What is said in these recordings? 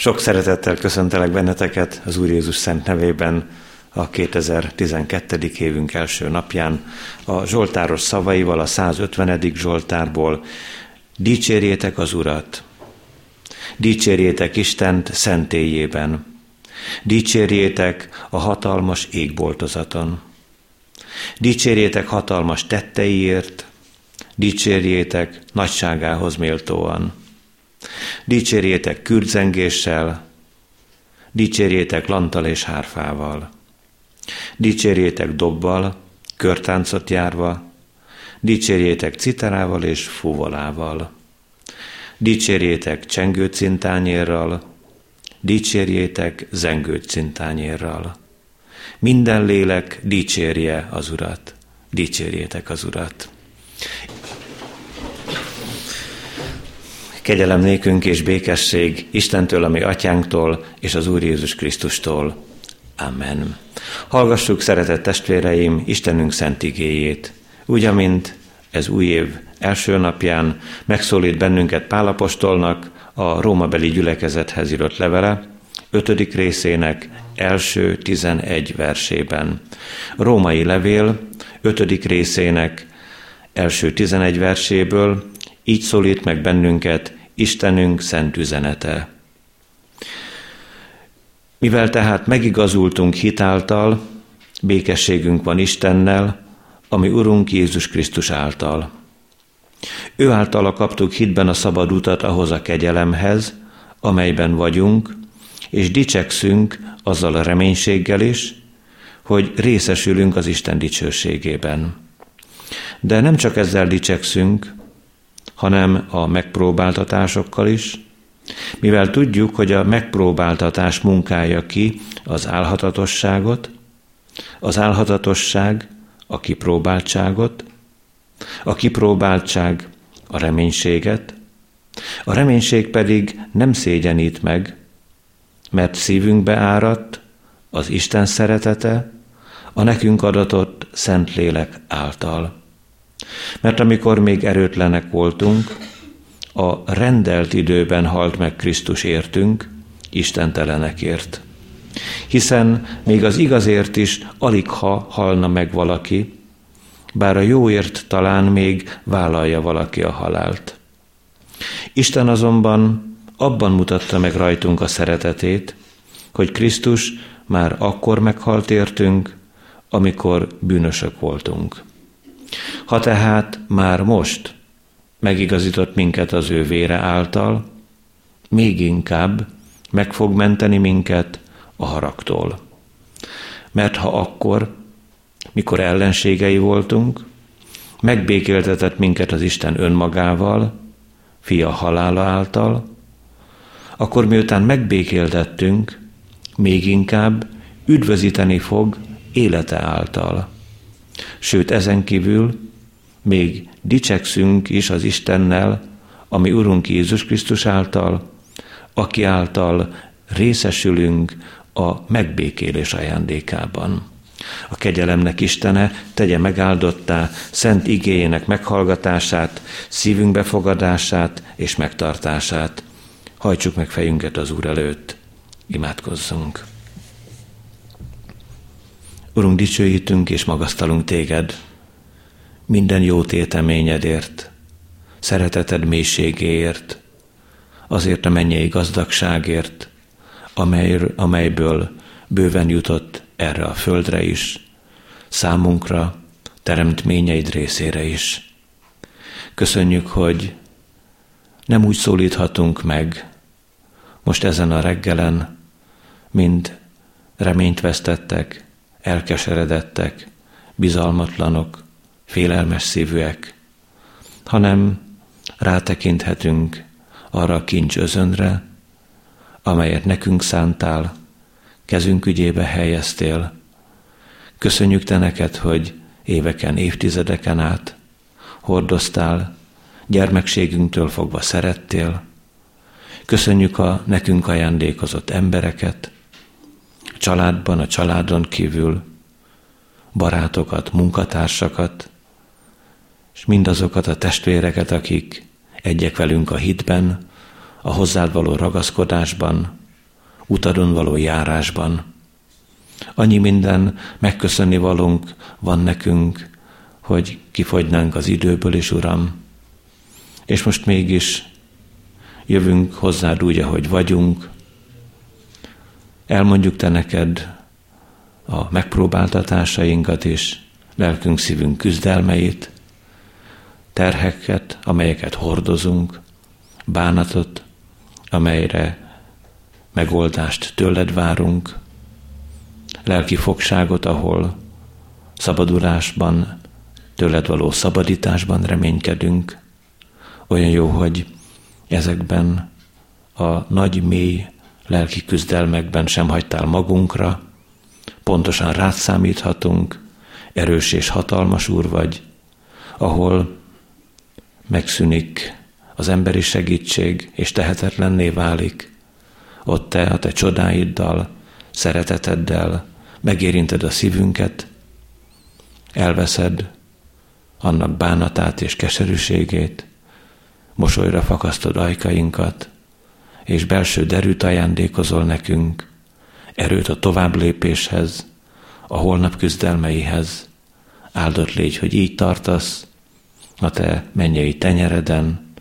Sok szeretettel köszöntelek benneteket az Úr Jézus Szent nevében a 2012. évünk első napján. A Zsoltáros szavaival, a 150. Zsoltárból dicsérjétek az Urat, dicsérjétek Istent szentélyében, dicsérjétek a hatalmas égboltozaton, dicsérjétek hatalmas tetteiért, dicsérjétek nagyságához méltóan. Dicsérjétek kürdzengéssel, dicsérjétek lantal és hárfával. Dicsérjétek dobbal, körtáncot járva, dicsérjétek citerával és fuvolával. Dicsérjétek csengőcintányérral, dicsérjétek zengőcintányérral. Minden lélek dicsérje az Urat, dicsérjétek az Urat. Kegyelem nékünk és békesség Istentől, ami atyánktól, és az Úr Jézus Krisztustól. Amen. Hallgassuk, szeretett testvéreim, Istenünk szent igéjét, úgy, amint ez új év első napján megszólít bennünket Pálapostolnak a rómabeli gyülekezethez írott levele, ötödik részének első tizenegy versében. Római levél ötödik részének első tizenegy verséből így szólít meg bennünket Istenünk szent üzenete. Mivel tehát megigazultunk hitáltal, békességünk van Istennel, ami Urunk Jézus Krisztus által. Ő általa kaptuk hitben a szabad utat ahhoz a kegyelemhez, amelyben vagyunk, és dicsekszünk azzal a reménységgel is, hogy részesülünk az Isten dicsőségében. De nem csak ezzel dicsekszünk, hanem a megpróbáltatásokkal is, mivel tudjuk, hogy a megpróbáltatás munkálja ki az álhatatosságot, az álhatatosság a kipróbáltságot, a kipróbáltság a reménységet, a reménység pedig nem szégyenít meg, mert szívünkbe áradt az Isten szeretete, a nekünk adatott Szentlélek által. Mert amikor még erőtlenek voltunk, a rendelt időben halt meg Krisztus értünk, istentelenekért. Hiszen még az igazért is alig ha halna meg valaki, bár a jóért talán még vállalja valaki a halált. Isten azonban abban mutatta meg rajtunk a szeretetét, hogy Krisztus már akkor meghalt értünk, amikor bűnösök voltunk. Ha tehát már most megigazított minket az ő vére által, még inkább meg fog menteni minket a haragtól. Mert ha akkor, mikor ellenségei voltunk, megbékéltetett minket az Isten önmagával, fia halála által, akkor miután megbékéltettünk, még inkább üdvözíteni fog élete által. Sőt, ezen kívül még dicsekszünk is az Istennel, ami Urunk Jézus Krisztus által, aki által részesülünk a megbékélés ajándékában. A kegyelemnek Istene tegye megáldottá szent igényének meghallgatását, szívünk befogadását és megtartását. Hajtsuk meg fejünket az Úr előtt, imádkozzunk. Urunk, dicsőítünk és magasztalunk téged, minden jó téteményedért, szereteted mélységéért, azért a mennyei gazdagságért, amely, amelyből bőven jutott erre a földre is, számunkra, teremtményeid részére is. Köszönjük, hogy nem úgy szólíthatunk meg most ezen a reggelen, mint reményt vesztettek, elkeseredettek, bizalmatlanok, félelmes szívűek, hanem rátekinthetünk arra a kincs özönre, amelyet nekünk szántál, kezünk ügyébe helyeztél. Köszönjük te neked, hogy éveken, évtizedeken át hordoztál, gyermekségünktől fogva szerettél. Köszönjük a nekünk ajándékozott embereket, családban, a családon kívül, barátokat, munkatársakat, és mindazokat a testvéreket, akik egyek velünk a hitben, a hozzád való ragaszkodásban, utadon való járásban. Annyi minden megköszönni valunk van nekünk, hogy kifogynánk az időből is, Uram. És most mégis jövünk hozzád úgy, ahogy vagyunk, elmondjuk te neked a megpróbáltatásainkat is, lelkünk, szívünk küzdelmeit, terheket, amelyeket hordozunk, bánatot, amelyre megoldást tőled várunk, lelki fogságot, ahol szabadulásban, tőled való szabadításban reménykedünk. Olyan jó, hogy ezekben a nagy, mély lelki küzdelmekben sem hagytál magunkra, pontosan rád számíthatunk, erős és hatalmas úr vagy, ahol megszűnik az emberi segítség, és tehetetlenné válik. Ott te a te csodáiddal, szereteteddel megérinted a szívünket, elveszed annak bánatát és keserűségét, mosolyra fakasztod ajkainkat, és belső derűt ajándékozol nekünk, erőt a tovább lépéshez, a holnap küzdelmeihez. Áldott légy, hogy így tartasz a te mennyei tenyereden,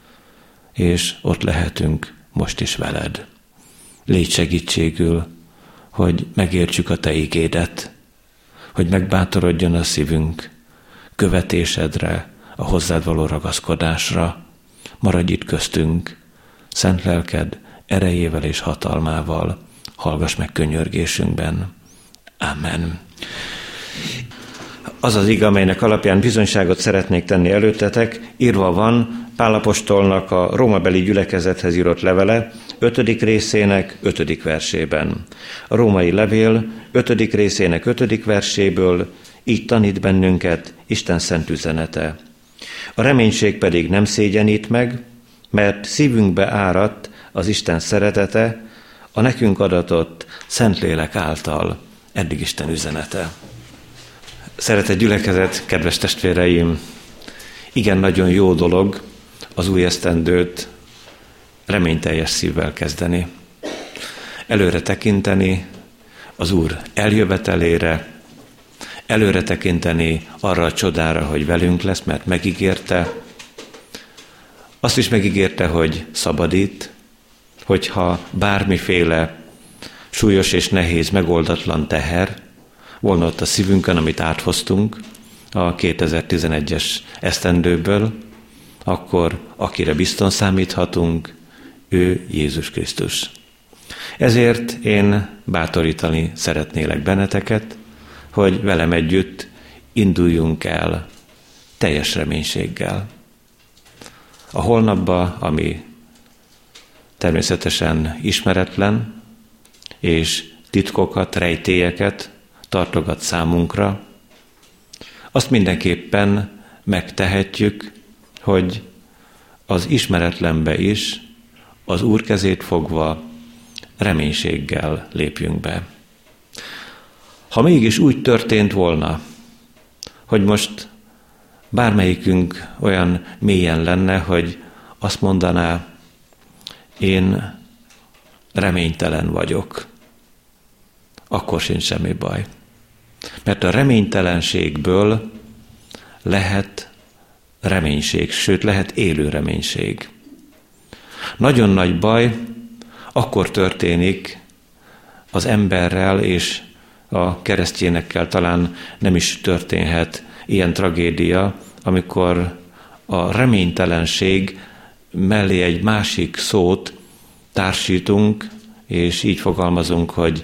és ott lehetünk most is veled. Légy segítségül, hogy megértsük a te igédet, hogy megbátorodjon a szívünk követésedre, a hozzád való ragaszkodásra. Maradj itt köztünk, szent lelked erejével és hatalmával, hallgass meg könyörgésünkben. Amen. Az az ig, amelynek alapján bizonyságot szeretnék tenni előttetek, írva van Pálapostolnak a rómabeli gyülekezethez írott levele, 5. részének 5. versében. A római levél 5. részének 5. verséből így tanít bennünket Isten szent üzenete. A reménység pedig nem szégyenít meg, mert szívünkbe áradt az Isten szeretete, a nekünk adatott Szentlélek által eddig Isten üzenete. Szeretett gyülekezet, kedves testvéreim, igen nagyon jó dolog az új esztendőt reményteljes szívvel kezdeni. Előre tekinteni az Úr eljövetelére, előre tekinteni arra a csodára, hogy velünk lesz, mert megígérte. Azt is megígérte, hogy szabadít, hogyha bármiféle súlyos és nehéz, megoldatlan teher volna ott a szívünkön, amit áthoztunk a 2011-es esztendőből, akkor akire bizton számíthatunk, ő Jézus Krisztus. Ezért én bátorítani szeretnélek benneteket, hogy velem együtt induljunk el teljes reménységgel. A holnapba, ami természetesen ismeretlen, és titkokat, rejtélyeket tartogat számunkra, azt mindenképpen megtehetjük, hogy az ismeretlenbe is az Úr kezét fogva reménységgel lépjünk be. Ha mégis úgy történt volna, hogy most bármelyikünk olyan mélyen lenne, hogy azt mondaná, én reménytelen vagyok, akkor sincs semmi baj. Mert a reménytelenségből lehet reménység, sőt lehet élő reménység. Nagyon nagy baj akkor történik az emberrel és a keresztényekkel talán nem is történhet ilyen tragédia, amikor a reménytelenség mellé egy másik szót társítunk, és így fogalmazunk, hogy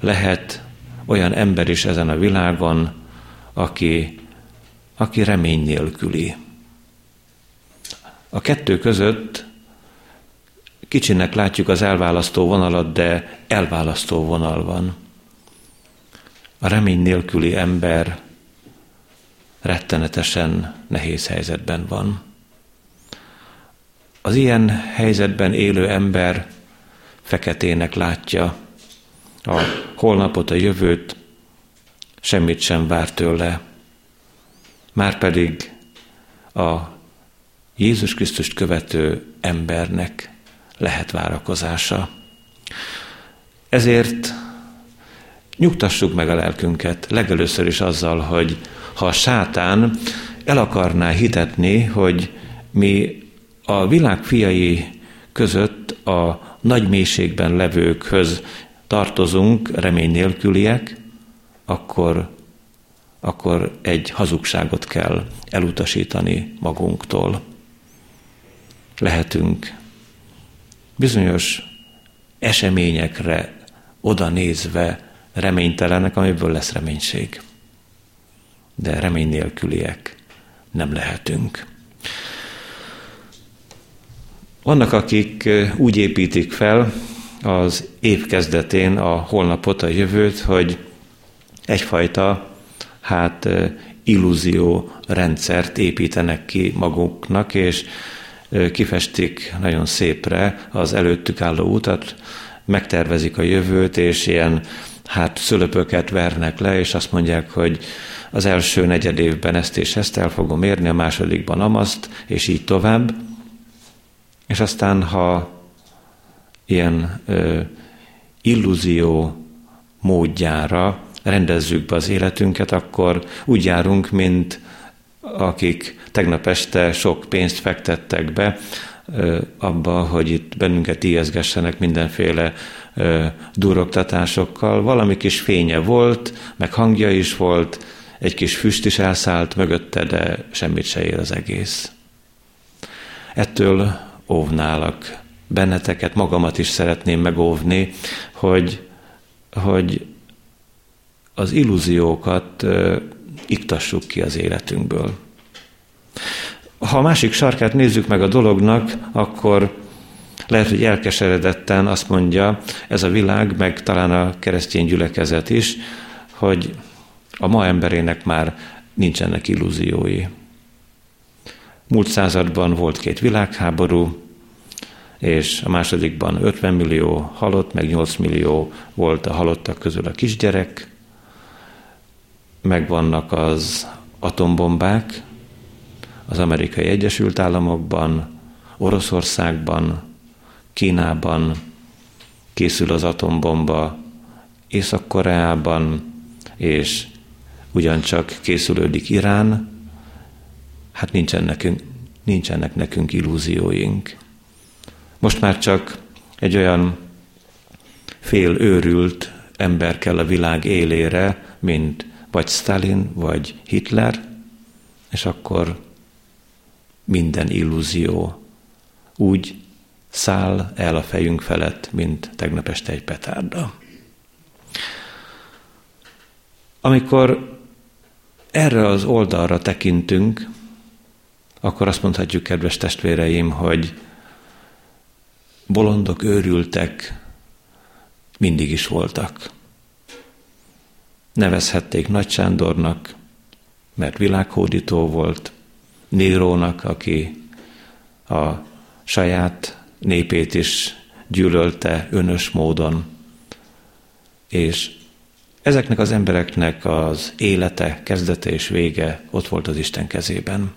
lehet olyan ember is ezen a világon, aki, aki remény nélküli. A kettő között kicsinek látjuk az elválasztó vonalat, de elválasztó vonal van. A remény nélküli ember rettenetesen nehéz helyzetben van. Az ilyen helyzetben élő ember feketének látja a holnapot, a jövőt, semmit sem vár tőle. Márpedig a Jézus Krisztust követő embernek lehet várakozása. Ezért nyugtassuk meg a lelkünket legelőször is azzal, hogy ha a sátán el akarná hitetni, hogy mi a világ fiai között a nagy mélységben levőkhöz tartozunk, remény nélküliek, akkor, akkor egy hazugságot kell elutasítani magunktól. Lehetünk bizonyos eseményekre oda nézve reménytelenek, amiből lesz reménység. De remény nélküliek nem lehetünk. Vannak, akik úgy építik fel az év kezdetén a holnapot, a jövőt, hogy egyfajta hát illúzió rendszert építenek ki maguknak, és kifestik nagyon szépre az előttük álló utat, megtervezik a jövőt, és ilyen hát szölöpöket vernek le, és azt mondják, hogy az első negyed évben ezt és ezt el fogom érni, a másodikban amaszt, és így tovább. És aztán, ha ilyen ö, illúzió módjára rendezzük be az életünket, akkor úgy járunk, mint akik tegnap este sok pénzt fektettek be ö, abba, hogy itt bennünket ijeszgessenek mindenféle ö, duroktatásokkal. Valami kis fénye volt, meg hangja is volt, egy kis füst is elszállt mögötte, de semmit se ér az egész. Ettől óvnálak benneteket, magamat is szeretném megóvni, hogy, hogy az illúziókat iktassuk ki az életünkből. Ha a másik sarkát nézzük meg a dolognak, akkor lehet, hogy elkeseredetten azt mondja ez a világ, meg talán a keresztény gyülekezet is, hogy a ma emberének már nincsenek illúziói. Múlt században volt két világháború, és a másodikban 50 millió halott, meg 8 millió volt a halottak közül a kisgyerek, megvannak az atombombák az amerikai Egyesült Államokban, Oroszországban, Kínában készül az atombomba, Észak-Koreában, és ugyancsak készülődik Irán, hát nincsen nekünk, nincsenek nekünk illúzióink. Most már csak egy olyan fél őrült ember kell a világ élére, mint vagy Stalin, vagy Hitler, és akkor minden illúzió úgy száll el a fejünk felett, mint tegnap este egy petárda. Amikor erre az oldalra tekintünk, akkor azt mondhatjuk, kedves testvéreim, hogy bolondok, őrültek mindig is voltak. Nevezhették Nagy Sándornak, mert világhódító volt, Nérónak, aki a saját népét is gyűlölte önös módon, és ezeknek az embereknek az élete, kezdete és vége ott volt az Isten kezében.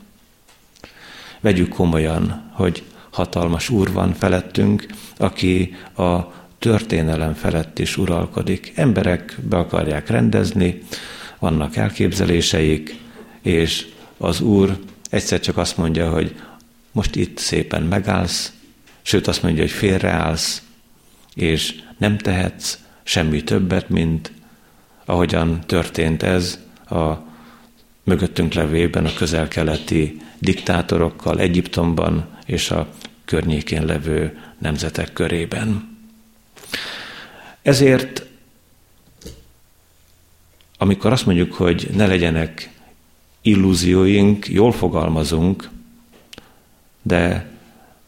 Vegyük komolyan, hogy hatalmas úr van felettünk, aki a történelem felett is uralkodik. Emberek be akarják rendezni, vannak elképzeléseik, és az úr egyszer csak azt mondja, hogy most itt szépen megállsz, sőt azt mondja, hogy félreállsz, és nem tehetsz semmi többet, mint ahogyan történt ez a mögöttünk levében a közel-keleti diktátorokkal Egyiptomban és a környékén levő nemzetek körében. Ezért, amikor azt mondjuk, hogy ne legyenek illúzióink, jól fogalmazunk, de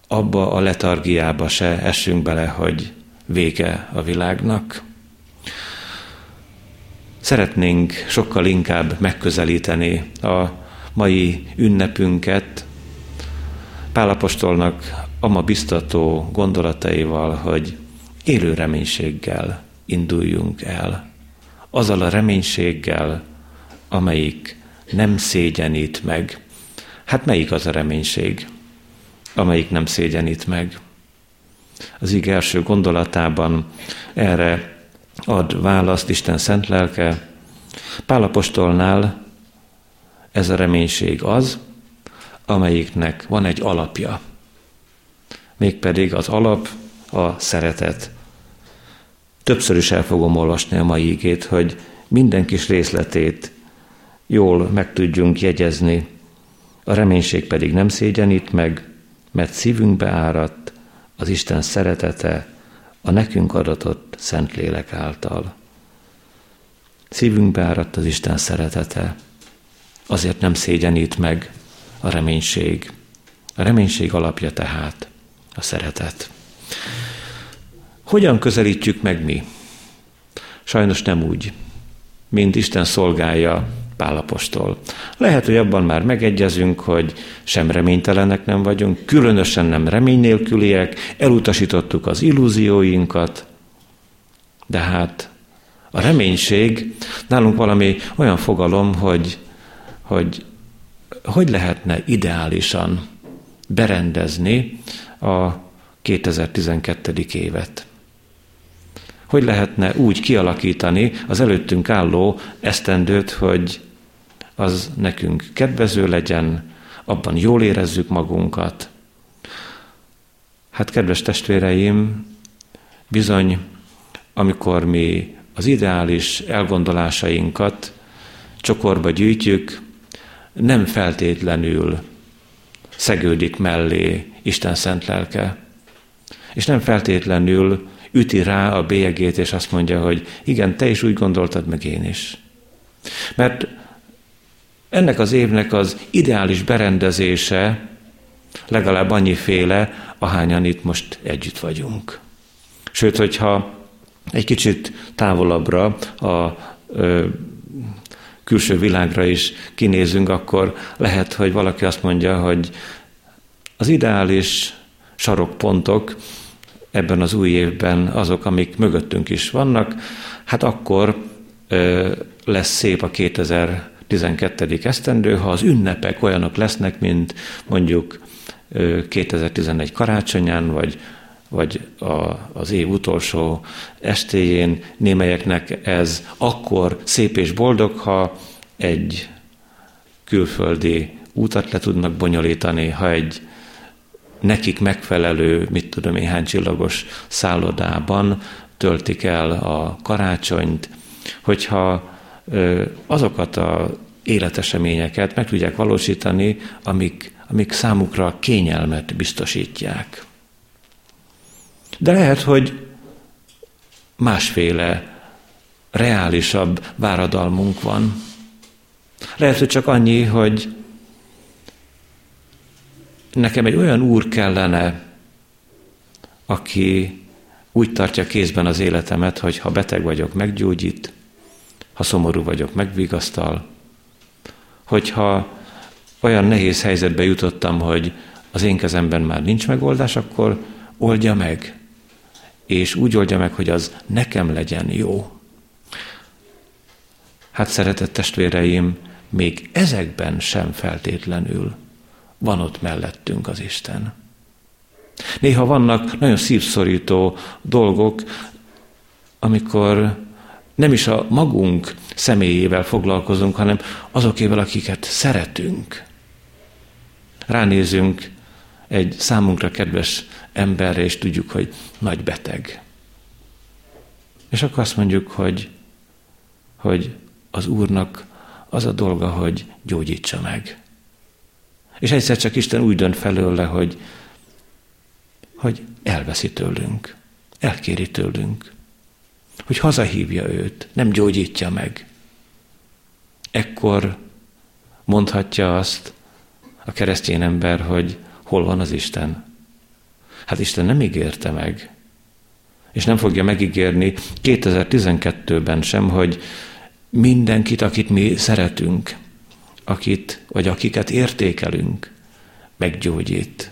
abba a letargiába se essünk bele, hogy vége a világnak. Szeretnénk sokkal inkább megközelíteni a mai ünnepünket Pálapostolnak ama biztató gondolataival, hogy élő reménységgel induljunk el. Azzal a reménységgel, amelyik nem szégyenít meg. Hát melyik az a reménység, amelyik nem szégyenít meg? az ig első gondolatában erre ad választ Isten szent lelke. Pálapostolnál ez a reménység az, amelyiknek van egy alapja. Mégpedig az alap a szeretet. Többször is el fogom olvasni a mai ígét, hogy minden kis részletét jól meg tudjunk jegyezni, a reménység pedig nem szégyenít meg, mert szívünkbe áradt az Isten szeretete a nekünk adatott Szentlélek által. Szívünkbe áradt az Isten szeretete, azért nem szégyenít meg a reménység. A reménység alapja tehát a szeretet. Hogyan közelítjük meg mi? Sajnos nem úgy, mint Isten szolgálja Pálapostól. Lehet, hogy abban már megegyezünk, hogy sem reménytelenek nem vagyunk, különösen nem remény nélküliek, elutasítottuk az illúzióinkat, de hát a reménység nálunk valami olyan fogalom, hogy hogy hogy lehetne ideálisan berendezni a 2012. évet. Hogy lehetne úgy kialakítani az előttünk álló esztendőt, hogy az nekünk kedvező legyen, abban jól érezzük magunkat. Hát, kedves testvéreim, bizony, amikor mi az ideális elgondolásainkat csokorba gyűjtjük, nem feltétlenül szegődik mellé Isten szent lelke, és nem feltétlenül üti rá a bélyegét, és azt mondja, hogy igen, te is úgy gondoltad, meg én is. Mert ennek az évnek az ideális berendezése legalább annyiféle, ahányan itt most együtt vagyunk. Sőt, hogyha egy kicsit távolabbra a külső világra is kinézünk, akkor lehet, hogy valaki azt mondja, hogy az ideális sarokpontok ebben az új évben azok, amik mögöttünk is vannak, hát akkor ö, lesz szép a 2012. esztendő, ha az ünnepek olyanok lesznek, mint mondjuk 2011 karácsonyán, vagy, vagy a, az év utolsó estéjén némelyeknek ez akkor szép és boldog, ha egy külföldi útat le tudnak bonyolítani, ha egy nekik megfelelő, mit tudom én, hány csillagos szállodában töltik el a karácsonyt, hogyha azokat a életeseményeket meg tudják valósítani, amik, amik számukra kényelmet biztosítják. De lehet, hogy másféle, reálisabb váradalmunk van. Lehet, hogy csak annyi, hogy nekem egy olyan úr kellene, aki úgy tartja kézben az életemet, hogy ha beteg vagyok, meggyógyít, ha szomorú vagyok, megvigasztal, hogyha olyan nehéz helyzetbe jutottam, hogy az én kezemben már nincs megoldás, akkor oldja meg, és úgy oldja meg, hogy az nekem legyen jó. Hát szeretett testvéreim, még ezekben sem feltétlenül van ott mellettünk az Isten. Néha vannak nagyon szívszorító dolgok, amikor nem is a magunk személyével foglalkozunk, hanem azokével, akiket szeretünk. Ránézünk egy számunkra kedves emberre, és tudjuk, hogy nagy beteg. És akkor azt mondjuk, hogy, hogy az Úrnak az a dolga, hogy gyógyítsa meg. És egyszer csak Isten úgy dönt felőle, hogy, hogy elveszi tőlünk, elkéri tőlünk, hogy hazahívja őt, nem gyógyítja meg. Ekkor mondhatja azt a keresztény ember, hogy hol van az Isten. Hát Isten nem ígérte meg, és nem fogja megígérni 2012-ben sem, hogy mindenkit, akit mi szeretünk, akit, vagy akiket értékelünk, meggyógyít,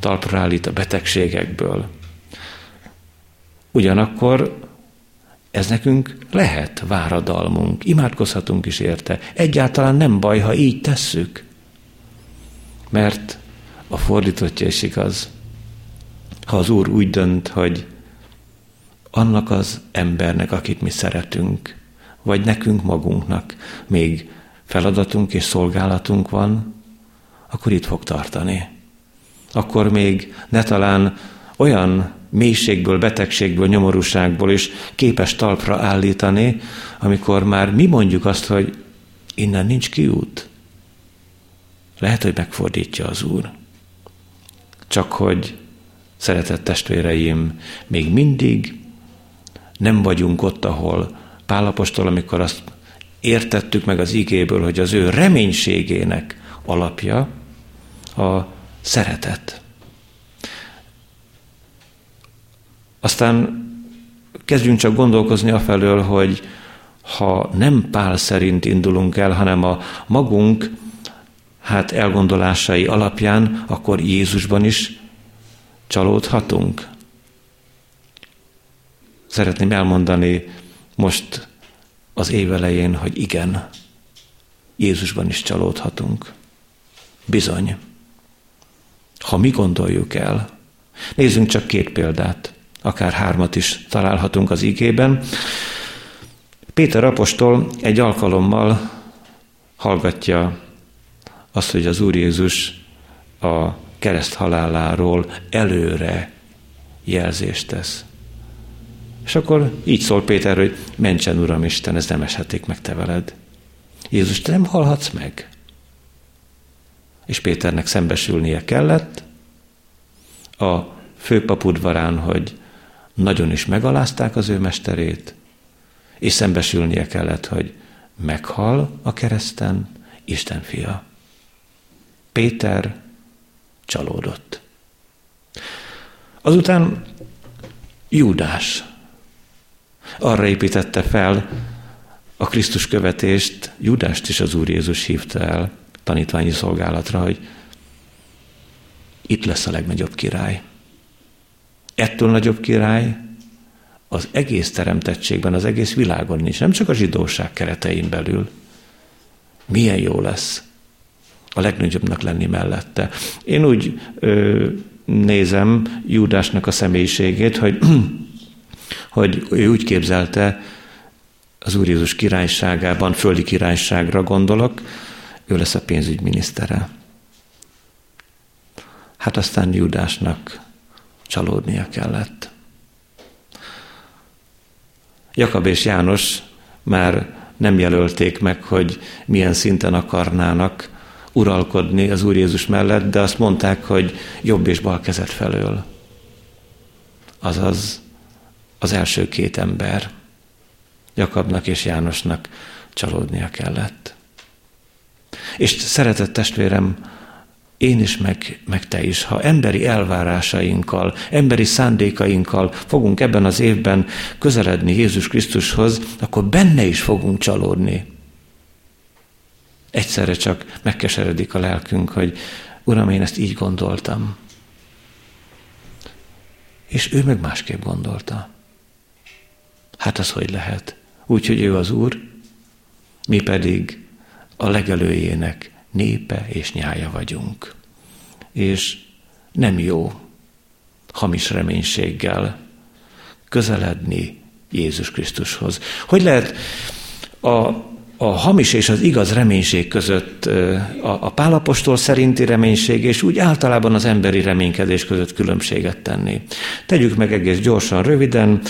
talpra állít a betegségekből. Ugyanakkor ez nekünk lehet váradalmunk, imádkozhatunk is érte. Egyáltalán nem baj, ha így tesszük. Mert a fordítottja is igaz. ha az Úr úgy dönt, hogy annak az embernek, akit mi szeretünk, vagy nekünk magunknak még feladatunk és szolgálatunk van, akkor itt fog tartani. Akkor még ne talán olyan mélységből, betegségből, nyomorúságból is képes talpra állítani, amikor már mi mondjuk azt, hogy innen nincs kiút. Lehet, hogy megfordítja az Úr. Csak hogy, szeretett testvéreim, még mindig nem vagyunk ott, ahol Pálapostól, amikor azt értettük meg az igéből, hogy az ő reménységének alapja a szeretet. Aztán kezdjünk csak gondolkozni afelől, hogy ha nem Pál szerint indulunk el, hanem a magunk hát elgondolásai alapján, akkor Jézusban is csalódhatunk. Szeretném elmondani most az év elején, hogy igen, Jézusban is csalódhatunk. Bizony. Ha mi gondoljuk el, nézzünk csak két példát, akár hármat is találhatunk az igében. Péter apostol egy alkalommal hallgatja azt, hogy az Úr Jézus a kereszt haláláról előre jelzést tesz. És akkor így szól Péter, hogy mentsen Uram Isten, ez nem eshetik meg te veled. Jézus, te nem halhatsz meg. És Péternek szembesülnie kellett a főpap udvarán, hogy nagyon is megalázták az ő mesterét, és szembesülnie kellett, hogy meghal a kereszten Isten fia. Péter csalódott. Azután Júdás arra építette fel a Krisztus követést, Judást is az Úr Jézus hívta el tanítványi szolgálatra, hogy itt lesz a legnagyobb király. Ettől nagyobb király az egész teremtettségben, az egész világon nincs, nem csak a zsidóság keretein belül. Milyen jó lesz a legnagyobbnak lenni mellette. Én úgy ö, nézem Júdásnak a személyiségét, hogy hogy ő úgy képzelte, az Úr Jézus királyságában, földi királyságra gondolok, ő lesz a pénzügyminisztere. Hát aztán Judásnak csalódnia kellett. Jakab és János már nem jelölték meg, hogy milyen szinten akarnának uralkodni az Úr Jézus mellett, de azt mondták, hogy jobb és bal kezet felől. Azaz az első két ember, Jakabnak és Jánosnak csalódnia kellett. És szeretett testvérem, én is, meg, meg te is, ha emberi elvárásainkkal, emberi szándékainkkal fogunk ebben az évben közeledni Jézus Krisztushoz, akkor benne is fogunk csalódni. Egyszerre csak megkeseredik a lelkünk, hogy Uram, én ezt így gondoltam. És ő meg másképp gondolta. Hát az hogy lehet? Úgy, hogy ő az Úr, mi pedig a legelőjének népe és nyája vagyunk. És nem jó hamis reménységgel közeledni Jézus Krisztushoz. Hogy lehet a, a hamis és az igaz reménység között a, pálapostól szerinti reménység és úgy általában az emberi reménykedés között különbséget tenni? Tegyük meg egész gyorsan, röviden,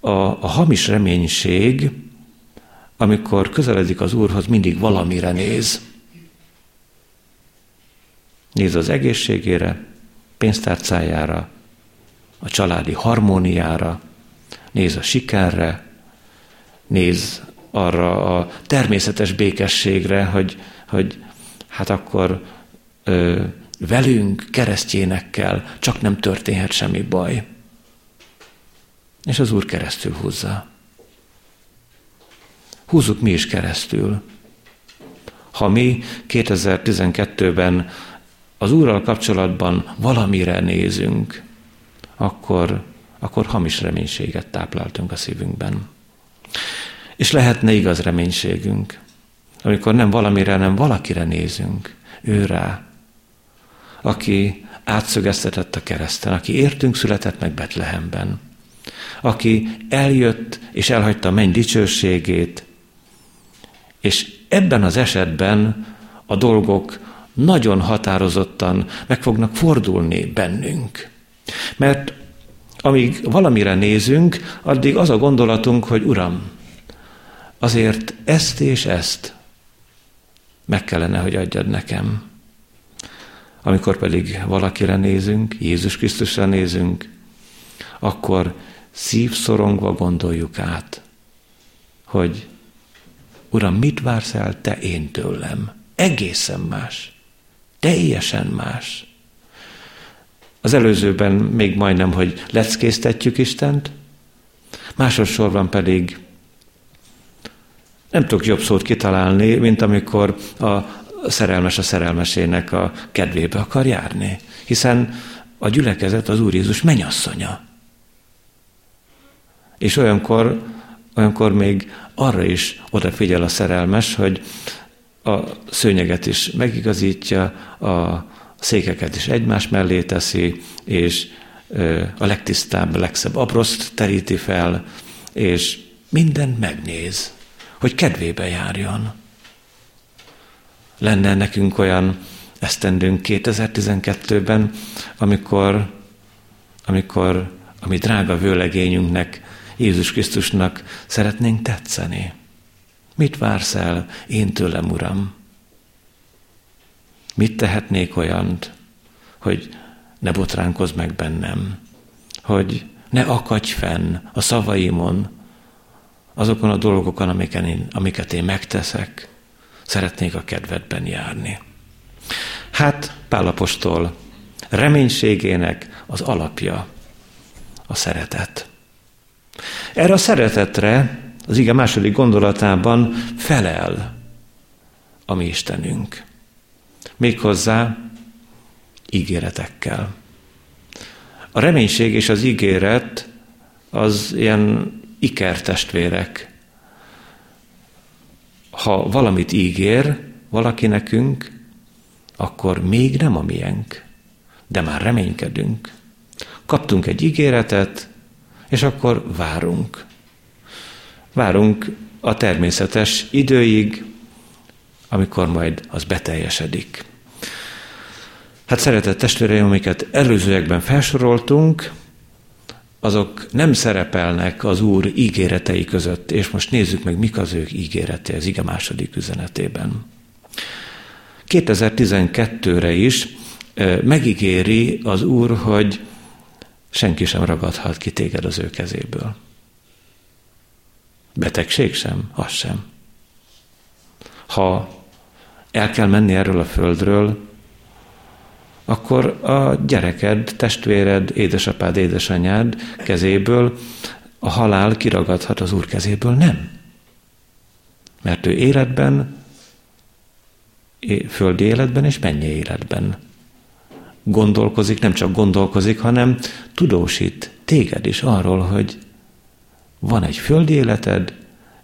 a, a hamis reménység, amikor közeledik az Úrhoz, mindig valamire néz. Néz az egészségére, pénztárcájára, a családi harmóniára, néz a sikerre, néz arra a természetes békességre, hogy, hogy hát akkor ö, velünk, keresztjénekkel csak nem történhet semmi baj. És az Úr keresztül húzza. Húzzuk mi is keresztül. Ha mi 2012-ben az Úrral kapcsolatban valamire nézünk, akkor, akkor hamis reménységet tápláltunk a szívünkben. És lehetne igaz reménységünk, amikor nem valamire, nem valakire nézünk, ő rá, aki átszögeztetett a kereszten, aki értünk született meg Betlehemben, aki eljött és elhagyta a menny dicsőségét, és ebben az esetben a dolgok nagyon határozottan meg fognak fordulni bennünk. Mert amíg valamire nézünk, addig az a gondolatunk, hogy Uram, azért ezt és ezt meg kellene, hogy adjad nekem. Amikor pedig valakire nézünk, Jézus Krisztusra nézünk, akkor szívszorongva gondoljuk át, hogy Uram, mit vársz el te én tőlem? Egészen más. Teljesen más. Az előzőben még majdnem, hogy leckésztetjük Istent, másodszorban pedig nem tudok jobb szót kitalálni, mint amikor a szerelmes a szerelmesének a kedvébe akar járni. Hiszen a gyülekezet az Úr Jézus menyasszonya. És olyankor, olyankor még arra is odafigyel a szerelmes, hogy a szőnyeget is megigazítja, a székeket is egymás mellé teszi, és a legtisztább, legszebb abroszt teríti fel, és mindent megnéz, hogy kedvébe járjon. Lenne nekünk olyan esztendőnk 2012-ben, amikor, amikor a mi drága vőlegényünknek, Jézus Krisztusnak szeretnénk tetszeni. Mit vársz el én tőlem, Uram? Mit tehetnék olyant, hogy ne botránkozz meg bennem, hogy ne akadj fenn a szavaimon, azokon a dolgokon, amiket én, amiket én megteszek, szeretnék a kedvedben járni. Hát Pálapostól reménységének az alapja a szeretet. Erre a szeretetre az ige második gondolatában felel a mi Istenünk. Méghozzá ígéretekkel. A reménység és az ígéret az ilyen ikertestvérek. Ha valamit ígér valaki nekünk, akkor még nem a miénk, de már reménykedünk. Kaptunk egy ígéretet, és akkor várunk. Várunk a természetes időig, amikor majd az beteljesedik. Hát szeretett testvéreim, amiket előzőekben felsoroltunk, azok nem szerepelnek az Úr ígéretei között, és most nézzük meg, mik az ő ígérete az ige második üzenetében. 2012-re is megígéri az Úr, hogy senki sem ragadhat ki téged az ő kezéből. Betegség sem, az sem. Ha el kell menni erről a földről, akkor a gyereked, testvéred, édesapád, édesanyád kezéből a halál kiragadhat az Úr kezéből, nem. Mert ő életben, földi életben és mennyi életben gondolkozik, nem csak gondolkozik, hanem tudósít téged is arról, hogy van egy földi életed,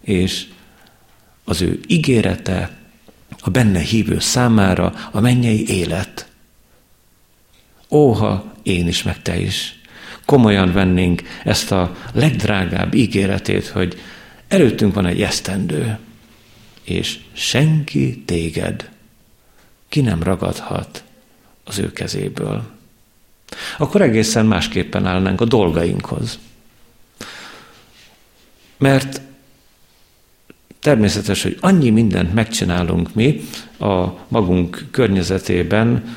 és az ő ígérete a benne hívő számára a mennyei élet. Óha én is, meg te is. Komolyan vennénk ezt a legdrágább ígéretét, hogy előttünk van egy esztendő, és senki téged ki nem ragadhat az ő kezéből. Akkor egészen másképpen állnánk a dolgainkhoz. Mert természetes, hogy annyi mindent megcsinálunk mi a magunk környezetében,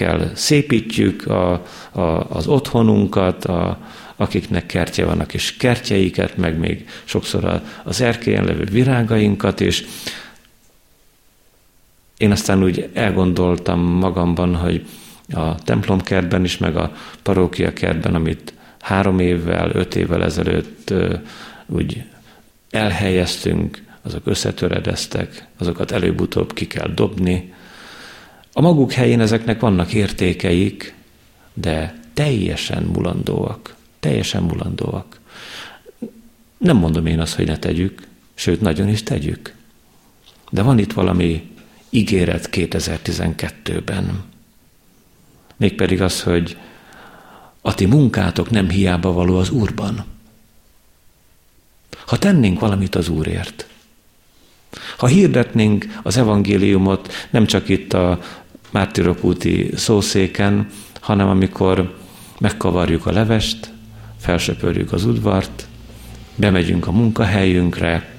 amikkel szépítjük a, a, az otthonunkat, a, akiknek kertje vannak, és kertjeiket, meg még sokszor az erkélyen levő virágainkat, és én aztán úgy elgondoltam magamban, hogy a templomkertben is, meg a parókia kertben, amit három évvel, öt évvel ezelőtt úgy elhelyeztünk, azok összetöredeztek, azokat előbb-utóbb ki kell dobni. A maguk helyén ezeknek vannak értékeik, de teljesen mulandóak. Teljesen mulandóak. Nem mondom én azt, hogy ne tegyük, sőt, nagyon is tegyük. De van itt valami ígéret 2012-ben. Mégpedig az, hogy a ti munkátok nem hiába való az Úrban. Ha tennénk valamit az Úrért, ha hirdetnénk az evangéliumot nem csak itt a mártirok szószéken, hanem amikor megkavarjuk a levest, felsöpörjük az udvart, bemegyünk a munkahelyünkre,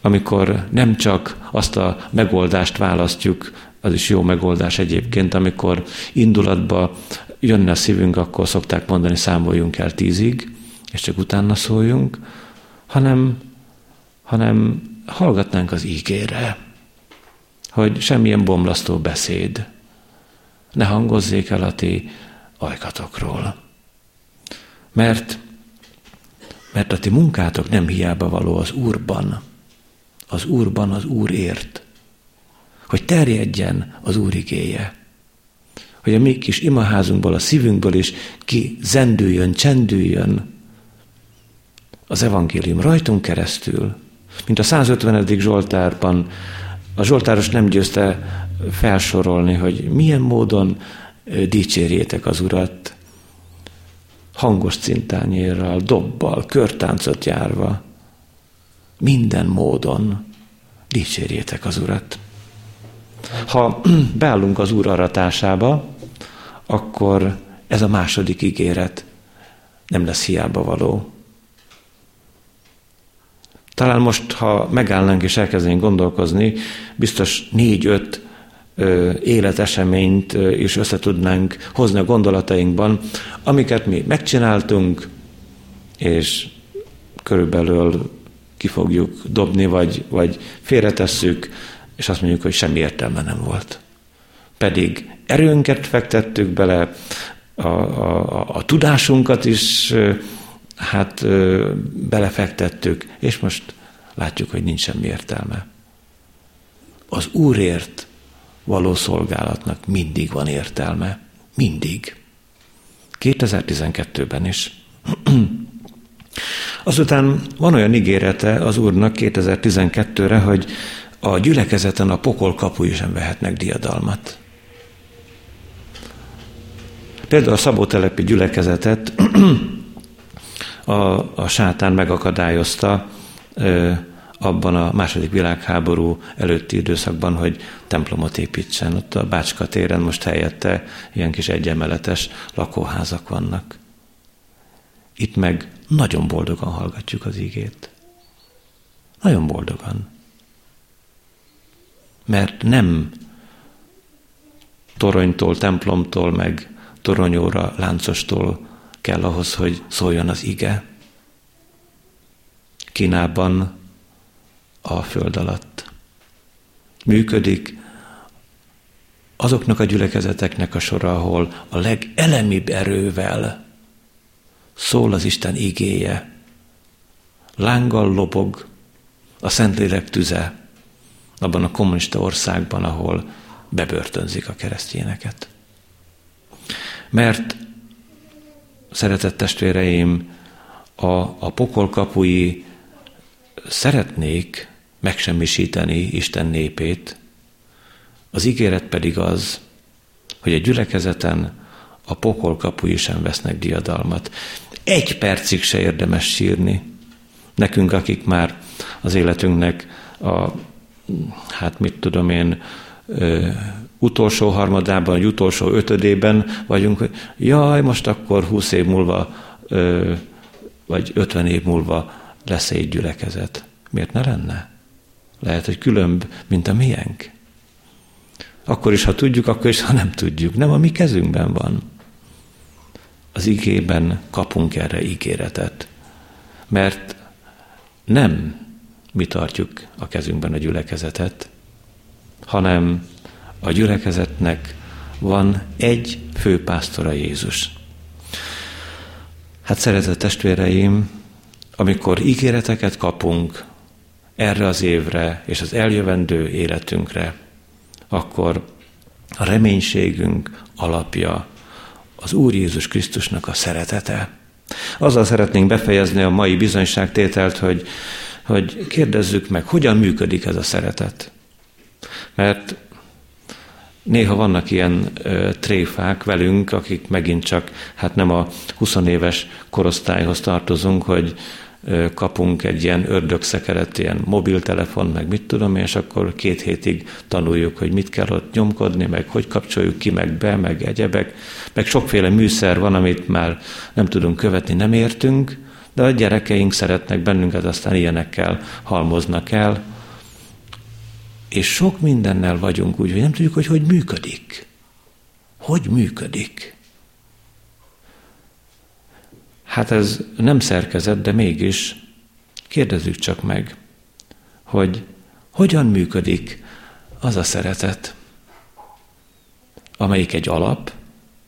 amikor nem csak azt a megoldást választjuk, az is jó megoldás egyébként, amikor indulatba jönne a szívünk, akkor szokták mondani, számoljunk el tízig, és csak utána szóljunk, hanem, hanem hallgatnánk az ígére, hogy semmilyen bomlasztó beszéd ne hangozzék el a ti ajkatokról. Mert, mert a ti munkátok nem hiába való az Úrban, az Úrban az Úrért, hogy terjedjen az Úr igéje, hogy a mi kis imaházunkból, a szívünkből is ki zendüljön, csendüljön az evangélium rajtunk keresztül, mint a 150. Zsoltárban a Zsoltáros nem győzte felsorolni, hogy milyen módon dicsérjétek az Urat, hangos cintányérral, dobbal, körtáncot járva, minden módon dicsérjétek az Urat. Ha beállunk az Úr aratásába, akkor ez a második ígéret nem lesz hiába való. Talán most, ha megállnánk és elkezdenénk gondolkozni, biztos négy-öt életeseményt is össze tudnánk hozni a gondolatainkban, amiket mi megcsináltunk, és körülbelül ki fogjuk dobni, vagy, vagy félretesszük, és azt mondjuk, hogy semmi értelme nem volt. Pedig erőnket fektettük bele, a, a, a tudásunkat is hát belefektettük, és most látjuk, hogy nincs semmi értelme. Az Úrért való szolgálatnak mindig van értelme. Mindig. 2012-ben is. Azután van olyan ígérete az Úrnak 2012-re, hogy a gyülekezeten a pokol kapui sem vehetnek diadalmat. Például a Szabótelepi gyülekezetet a, a sátán megakadályozta ö, abban a második világháború előtti időszakban, hogy templomot építsen. Ott a Bácska téren most helyette ilyen kis egyemeletes lakóházak vannak. Itt meg nagyon boldogan hallgatjuk az ígét. Nagyon boldogan. Mert nem toronytól, templomtól, meg toronyóra, láncostól kell ahhoz, hogy szóljon az ige. Kínában a föld alatt. Működik azoknak a gyülekezeteknek a sora, ahol a legelemibb erővel szól az Isten igéje. Lánggal lobog a Szentlélek tüze abban a kommunista országban, ahol bebörtönzik a keresztényeket. Mert, szeretett testvéreim, a, a pokol kapui szeretnék megsemmisíteni Isten népét, az ígéret pedig az, hogy a gyülekezeten a pokol kapui sem vesznek diadalmat. Egy percig se érdemes sírni. Nekünk, akik már az életünknek a, hát mit tudom én, utolsó harmadában, vagy utolsó ötödében vagyunk, hogy jaj, most akkor húsz év múlva, vagy ötven év múlva lesz egy gyülekezet. Miért ne lenne? Lehet, hogy különb, mint a miénk. Akkor is, ha tudjuk, akkor is, ha nem tudjuk. Nem a mi kezünkben van. Az igében kapunk erre ígéretet. Mert nem mi tartjuk a kezünkben a gyülekezetet, hanem a gyülekezetnek van egy főpásztora Jézus. Hát szeretett testvéreim, amikor ígéreteket kapunk erre az évre és az eljövendő életünkre, akkor a reménységünk alapja az Úr Jézus Krisztusnak a szeretete. Azzal szeretnénk befejezni a mai bizonyságtételt, hogy, hogy kérdezzük meg, hogyan működik ez a szeretet. Mert Néha vannak ilyen ö, tréfák velünk, akik megint csak, hát nem a 20 éves korosztályhoz tartozunk, hogy ö, kapunk egy ilyen ördögszekeret, ilyen mobiltelefon, meg mit tudom, és akkor két hétig tanuljuk, hogy mit kell ott nyomkodni, meg hogy kapcsoljuk ki, meg be, meg egyebek, meg sokféle műszer van, amit már nem tudunk követni, nem értünk, de a gyerekeink szeretnek bennünket, aztán ilyenekkel halmoznak el, és sok mindennel vagyunk úgy, hogy nem tudjuk, hogy hogy működik. Hogy működik? Hát ez nem szerkezet, de mégis kérdezzük csak meg, hogy hogyan működik az a szeretet, amelyik egy alap,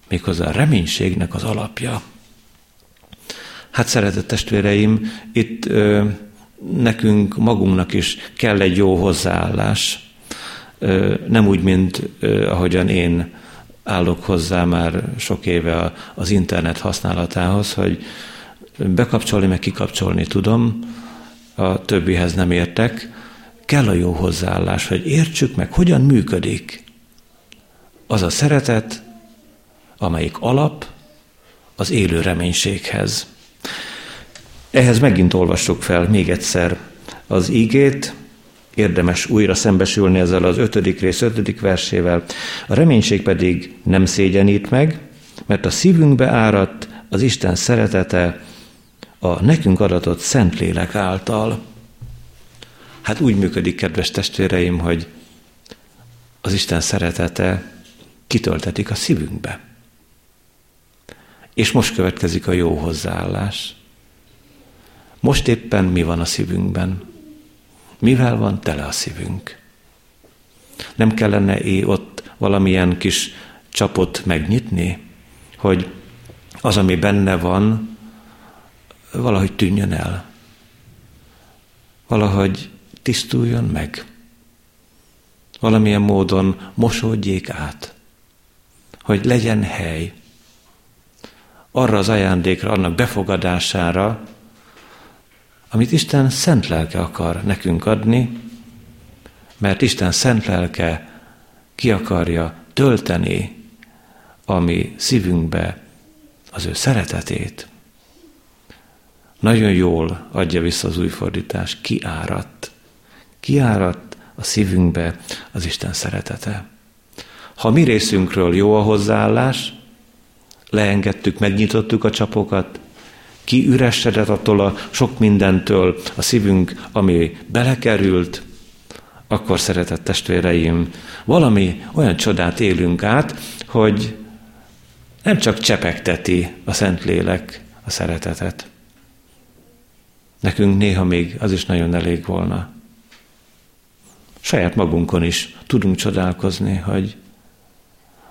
méghozzá a reménységnek az alapja. Hát szeretett testvéreim, itt ö, nekünk magunknak is kell egy jó hozzáállás. Nem úgy, mint ahogyan én állok hozzá már sok éve az internet használatához, hogy bekapcsolni, meg kikapcsolni tudom, a többihez nem értek. Kell a jó hozzáállás, hogy értsük meg, hogyan működik az a szeretet, amelyik alap az élő reménységhez. Ehhez megint olvassuk fel még egyszer az ígét, érdemes újra szembesülni ezzel az ötödik rész ötödik versével. A reménység pedig nem szégyenít meg, mert a szívünkbe áradt az Isten szeretete a nekünk adatott Szentlélek által. Hát úgy működik, kedves testvéreim, hogy az Isten szeretete kitöltetik a szívünkbe. És most következik a jó hozzáállás. Most éppen mi van a szívünkben? Mivel van tele a szívünk? Nem kellene é ott valamilyen kis csapot megnyitni, hogy az, ami benne van, valahogy tűnjön el. Valahogy tisztuljon meg. Valamilyen módon mosódjék át. Hogy legyen hely arra az ajándékra, annak befogadására, amit Isten szent lelke akar nekünk adni, mert Isten szent lelke ki akarja tölteni a mi szívünkbe az ő szeretetét. Nagyon jól adja vissza az új fordítás, kiáradt. Kiáradt a szívünkbe az Isten szeretete. Ha mi részünkről jó a hozzáállás, leengedtük, megnyitottuk a csapokat, kiüresedett attól a sok mindentől a szívünk, ami belekerült, akkor szeretett testvéreim, valami olyan csodát élünk át, hogy nem csak csepegteti a Szentlélek a szeretetet. Nekünk néha még az is nagyon elég volna. Saját magunkon is tudunk csodálkozni, hogy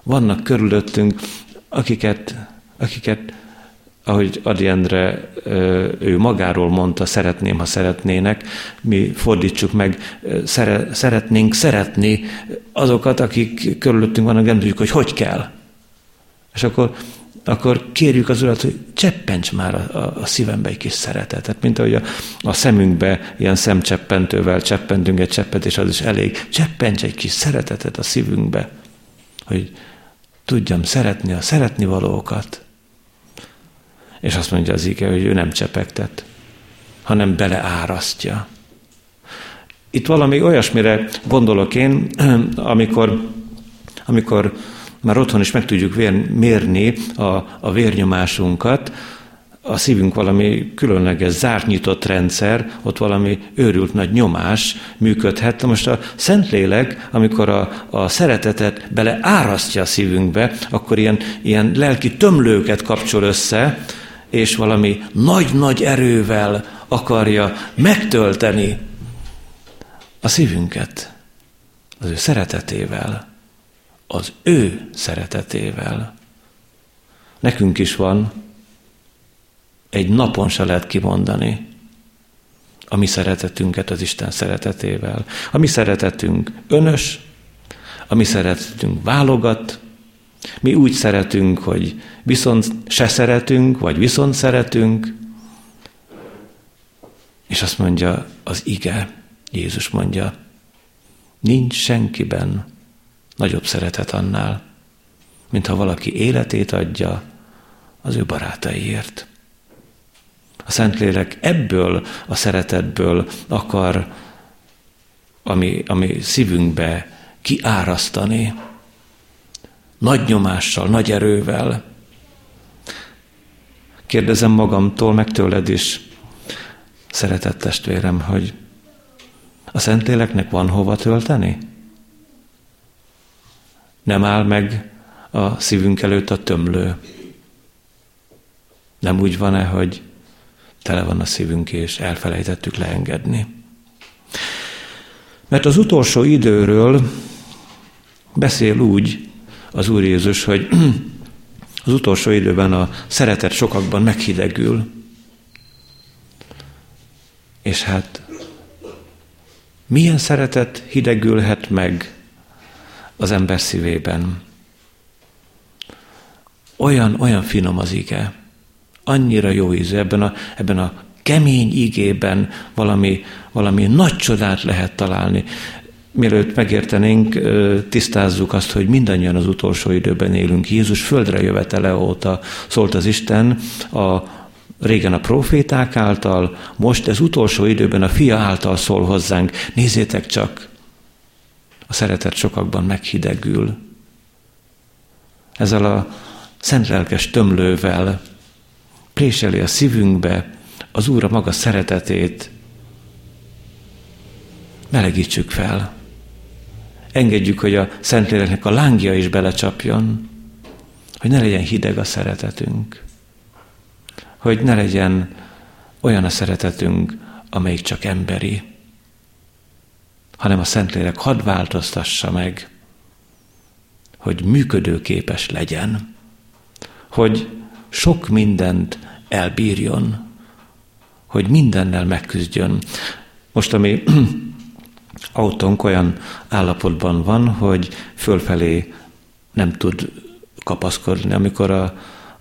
vannak körülöttünk, akiket, akiket ahogy Adi Endre ő magáról mondta, szeretném, ha szeretnének, mi fordítsuk meg, szeretnénk szeretni azokat, akik körülöttünk vannak, nem tudjuk, hogy hogy kell. És akkor, akkor kérjük az Urat, hogy cseppents már a, a, a szívembe egy kis szeretetet, mint ahogy a, a szemünkbe ilyen szemcseppentővel cseppentünk egy cseppet, és az is elég. Cseppents egy kis szeretetet a szívünkbe, hogy tudjam szeretni a szeretni valókat. És azt mondja az ige, hogy ő nem csepegtet, hanem beleárasztja. Itt valami olyasmire gondolok én, amikor, amikor már otthon is meg tudjuk mérni a, a vérnyomásunkat, a szívünk valami különleges, zárt nyitott rendszer, ott valami őrült nagy nyomás működhet. Most a Szentlélek, amikor a, a szeretetet bele árasztja a szívünkbe, akkor ilyen, ilyen lelki tömlőket kapcsol össze, és valami nagy-nagy erővel akarja megtölteni a szívünket az ő szeretetével, az ő szeretetével. Nekünk is van, egy napon se lehet kimondani a mi szeretetünket az Isten szeretetével. A mi szeretetünk önös, a mi szeretetünk válogat, mi úgy szeretünk, hogy viszont se szeretünk, vagy viszont szeretünk, és azt mondja az ige, Jézus mondja, nincs senkiben nagyobb szeretet annál, mint ha valaki életét adja az ő barátaiért. A Szentlélek ebből a szeretetből akar, ami, ami szívünkbe kiárasztani, nagy nyomással, nagy erővel. Kérdezem magamtól, meg tőled is, szeretett testvérem, hogy a Szentléleknek van hova tölteni? Nem áll meg a szívünk előtt a tömlő. Nem úgy van-e, hogy tele van a szívünk, és elfelejtettük leengedni. Mert az utolsó időről beszél úgy az Úr Jézus, hogy az utolsó időben a szeretet sokakban meghidegül. És hát milyen szeretet hidegülhet meg az ember szívében? Olyan, olyan finom az ige. Annyira jó ízű ebben a, ebben a kemény igében valami, valami nagy csodát lehet találni. Mielőtt megértenénk, tisztázzuk azt, hogy mindannyian az utolsó időben élünk. Jézus földre jövetele óta szólt az Isten a régen a proféták által, most ez utolsó időben a fia által szól hozzánk. Nézzétek csak, a szeretet sokakban meghidegül. Ezzel a szentlelkes tömlővel préseli a szívünkbe az Úr a maga szeretetét. Melegítsük fel. Engedjük, hogy a Szentléleknek a lángja is belecsapjon, hogy ne legyen hideg a szeretetünk hogy ne legyen olyan a szeretetünk, amelyik csak emberi, hanem a Szentlélek hadd változtassa meg, hogy működőképes legyen, hogy sok mindent elbírjon, hogy mindennel megküzdjön. Most, ami autónk olyan állapotban van, hogy fölfelé nem tud kapaszkodni, amikor a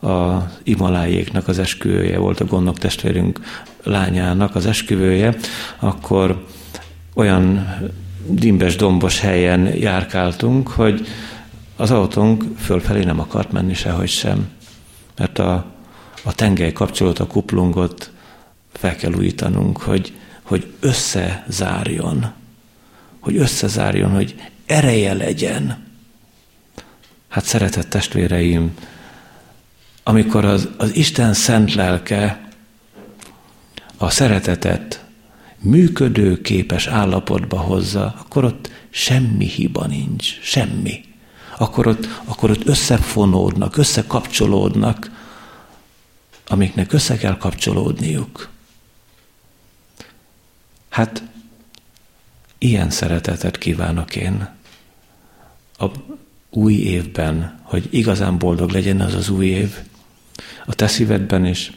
a Imalájéknak az esküvője volt, a gondok testvérünk lányának az esküvője, akkor olyan dimbes, dombos helyen járkáltunk, hogy az autónk fölfelé nem akart menni sehogy sem, mert a, a tengely kapcsolat, a kuplungot fel kell újítanunk, hogy, hogy összezárjon, hogy összezárjon, hogy ereje legyen. Hát szeretett testvéreim, amikor az, az Isten szent lelke a szeretetet működő képes állapotba hozza, akkor ott semmi hiba nincs, semmi. Akkor ott, akkor ott összefonódnak, összekapcsolódnak, amiknek össze kell kapcsolódniuk. Hát ilyen szeretetet kívánok én a új évben, hogy igazán boldog legyen az az új év, a te szívedben is,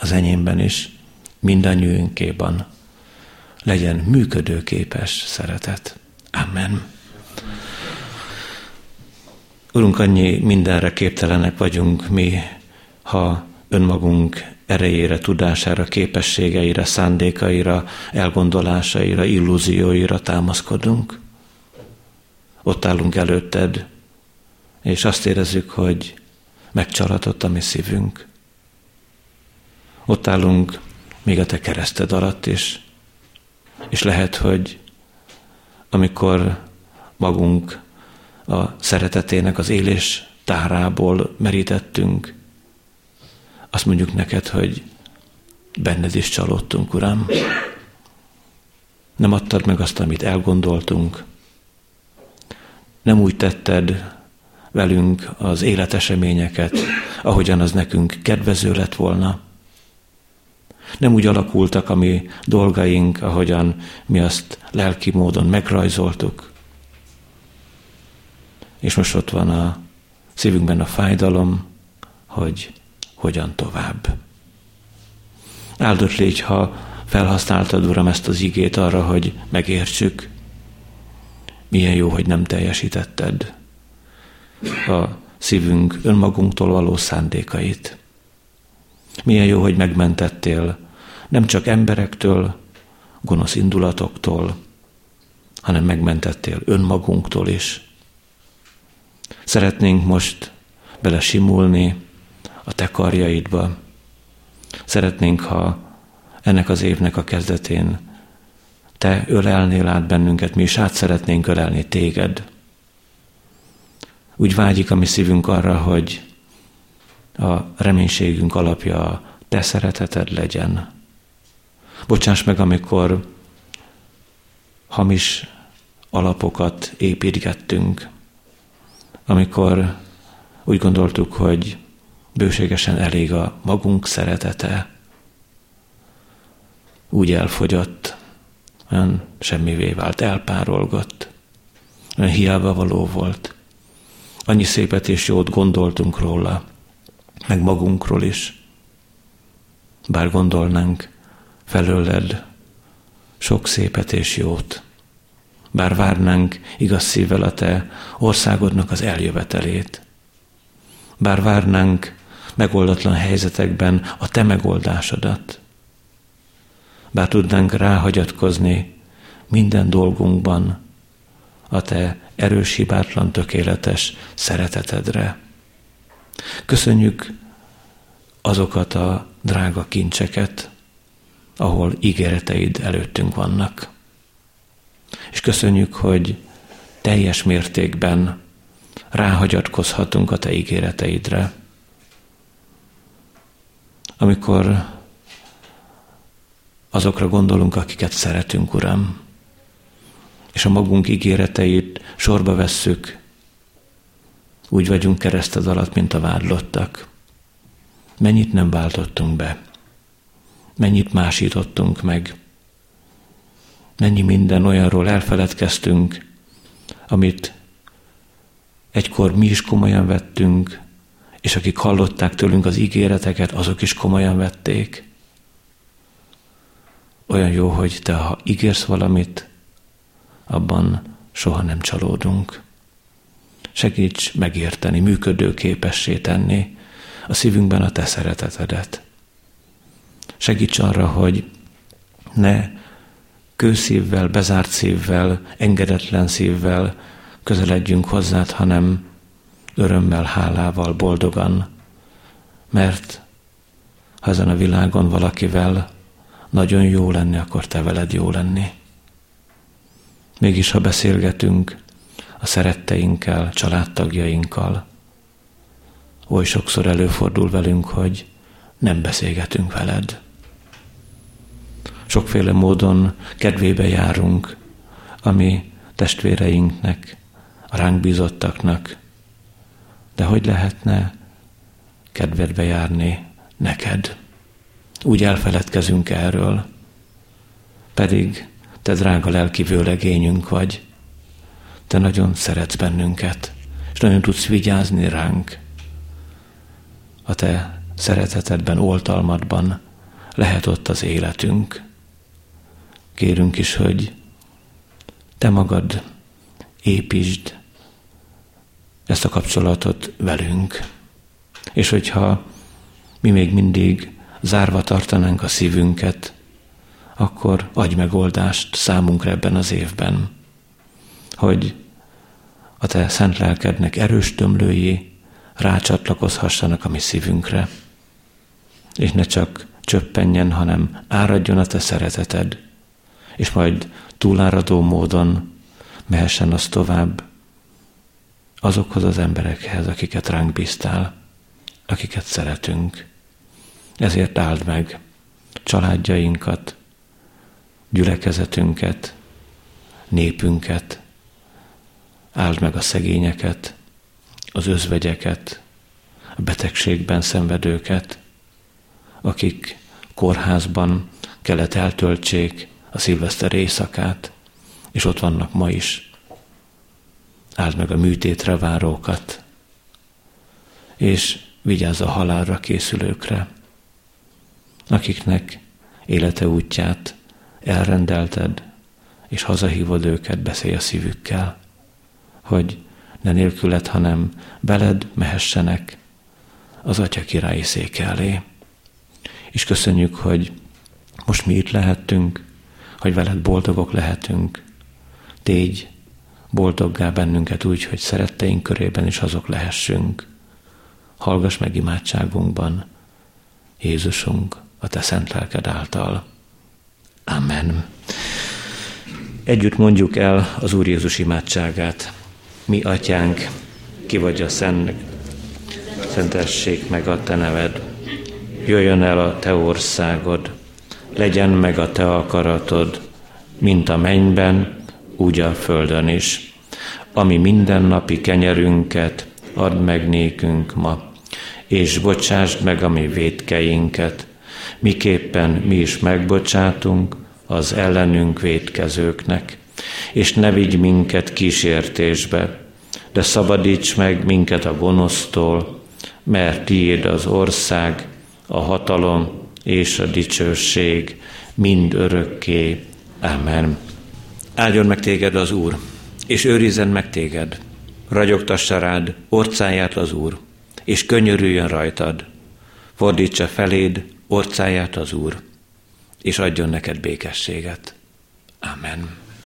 az enyémben is, mindannyiunkéban legyen működőképes szeretet. Amen. Urunk, annyi mindenre képtelenek vagyunk mi, ha önmagunk erejére, tudására, képességeire, szándékaira, elgondolásaira, illúzióira támaszkodunk. Ott állunk előtted, és azt érezzük, hogy megcsalatott a mi szívünk. Ott állunk még a te kereszted alatt is, és lehet, hogy amikor magunk a szeretetének az élés tárából merítettünk, azt mondjuk neked, hogy benned is csalódtunk, Uram. Nem adtad meg azt, amit elgondoltunk. Nem úgy tetted, velünk az életeseményeket, ahogyan az nekünk kedvező lett volna. Nem úgy alakultak a mi dolgaink, ahogyan mi azt lelki módon megrajzoltuk. És most ott van a szívünkben a fájdalom, hogy hogyan tovább. Áldott légy, ha felhasználtad, Uram, ezt az igét arra, hogy megértsük, milyen jó, hogy nem teljesítetted a szívünk önmagunktól való szándékait. Milyen jó, hogy megmentettél nem csak emberektől, gonosz indulatoktól, hanem megmentettél önmagunktól is. Szeretnénk most belesimulni a te karjaidba. Szeretnénk, ha ennek az évnek a kezdetén te ölelnél át bennünket, mi is át szeretnénk ölelni téged. Úgy vágyik a mi szívünk arra, hogy a reménységünk alapja a te szereteted legyen. Bocsáss meg, amikor hamis alapokat építgettünk, amikor úgy gondoltuk, hogy bőségesen elég a magunk szeretete, úgy elfogyott, olyan semmivé vált, elpárolgott, olyan hiába való volt. Annyi szépet és jót gondoltunk róla, meg magunkról is. Bár gondolnánk felőled sok szépet és jót, bár várnánk igaz szívvel a te országodnak az eljövetelét, bár várnánk megoldatlan helyzetekben a te megoldásodat, bár tudnánk ráhagyatkozni minden dolgunkban a te erős, hibátlan, tökéletes szeretetedre. Köszönjük azokat a drága kincseket, ahol ígéreteid előttünk vannak. És köszönjük, hogy teljes mértékben ráhagyatkozhatunk a te ígéreteidre. Amikor azokra gondolunk, akiket szeretünk, Uram, és a magunk ígéreteit sorba vesszük, úgy vagyunk kereszted alatt, mint a vádlottak. Mennyit nem váltottunk be, mennyit másítottunk meg, mennyi minden olyanról elfeledkeztünk, amit egykor mi is komolyan vettünk, és akik hallották tőlünk az ígéreteket, azok is komolyan vették. Olyan jó, hogy te, ha ígérsz valamit, abban soha nem csalódunk. Segíts megérteni, működőképessé tenni a szívünkben a te szeretetedet. Segíts arra, hogy ne kőszívvel, bezárt szívvel, engedetlen szívvel közeledjünk hozzád, hanem örömmel, hálával, boldogan, mert ha ezen a világon valakivel nagyon jó lenni, akkor te veled jó lenni. Mégis, ha beszélgetünk a szeretteinkkel, családtagjainkkal, oly sokszor előfordul velünk, hogy nem beszélgetünk veled. Sokféle módon kedvébe járunk, ami testvéreinknek, a ránk bízottaknak, de hogy lehetne kedvedbe járni neked? Úgy elfeledkezünk erről, pedig te drága lelki vőlegényünk vagy, te nagyon szeretsz bennünket, és nagyon tudsz vigyázni ránk. A te szeretetedben, oltalmadban lehet ott az életünk. Kérünk is, hogy te magad építsd ezt a kapcsolatot velünk. És hogyha mi még mindig zárva tartanánk a szívünket, akkor adj megoldást számunkra ebben az évben, hogy a te szent lelkednek erős tömlői rácsatlakozhassanak a mi szívünkre, és ne csak csöppenjen, hanem áradjon a te szereteted, és majd túláradó módon mehessen az tovább azokhoz az emberekhez, akiket ránk bíztál, akiket szeretünk. Ezért áld meg családjainkat, gyülekezetünket, népünket, áld meg a szegényeket, az özvegyeket, a betegségben szenvedőket, akik kórházban kellett eltöltsék a szilveszter éjszakát, és ott vannak ma is. Áld meg a műtétre várókat, és vigyázz a halálra készülőkre, akiknek élete útját elrendelted, és hazahívod őket, beszélj a szívükkel, hogy ne nélküled, hanem beled mehessenek az Atya királyi szék elé. És köszönjük, hogy most mi itt lehettünk, hogy veled boldogok lehetünk. Tégy boldoggá bennünket úgy, hogy szeretteink körében is azok lehessünk. Hallgass meg imádságunkban, Jézusunk, a Te szent lelked által. Amen. Együtt mondjuk el az Úr Jézus imádságát. Mi, Atyánk, ki vagy a szent, szentessék meg a Te neved. Jöjjön el a Te országod, legyen meg a Te akaratod, mint a mennyben, úgy a földön is. Ami mindennapi kenyerünket add meg nékünk ma, és bocsásd meg a mi védkeinket, miképpen mi is megbocsátunk az ellenünk védkezőknek, és ne vigy minket kísértésbe, de szabadíts meg minket a gonosztól, mert tiéd az ország, a hatalom és a dicsőség mind örökké. Amen. Áldjon meg téged az Úr, és őrizzen meg téged. Ragyogtassa rád orcáját az Úr, és könyörüljön rajtad. Fordítsa feléd orcáját az Úr, és adjon neked békességet. Amen.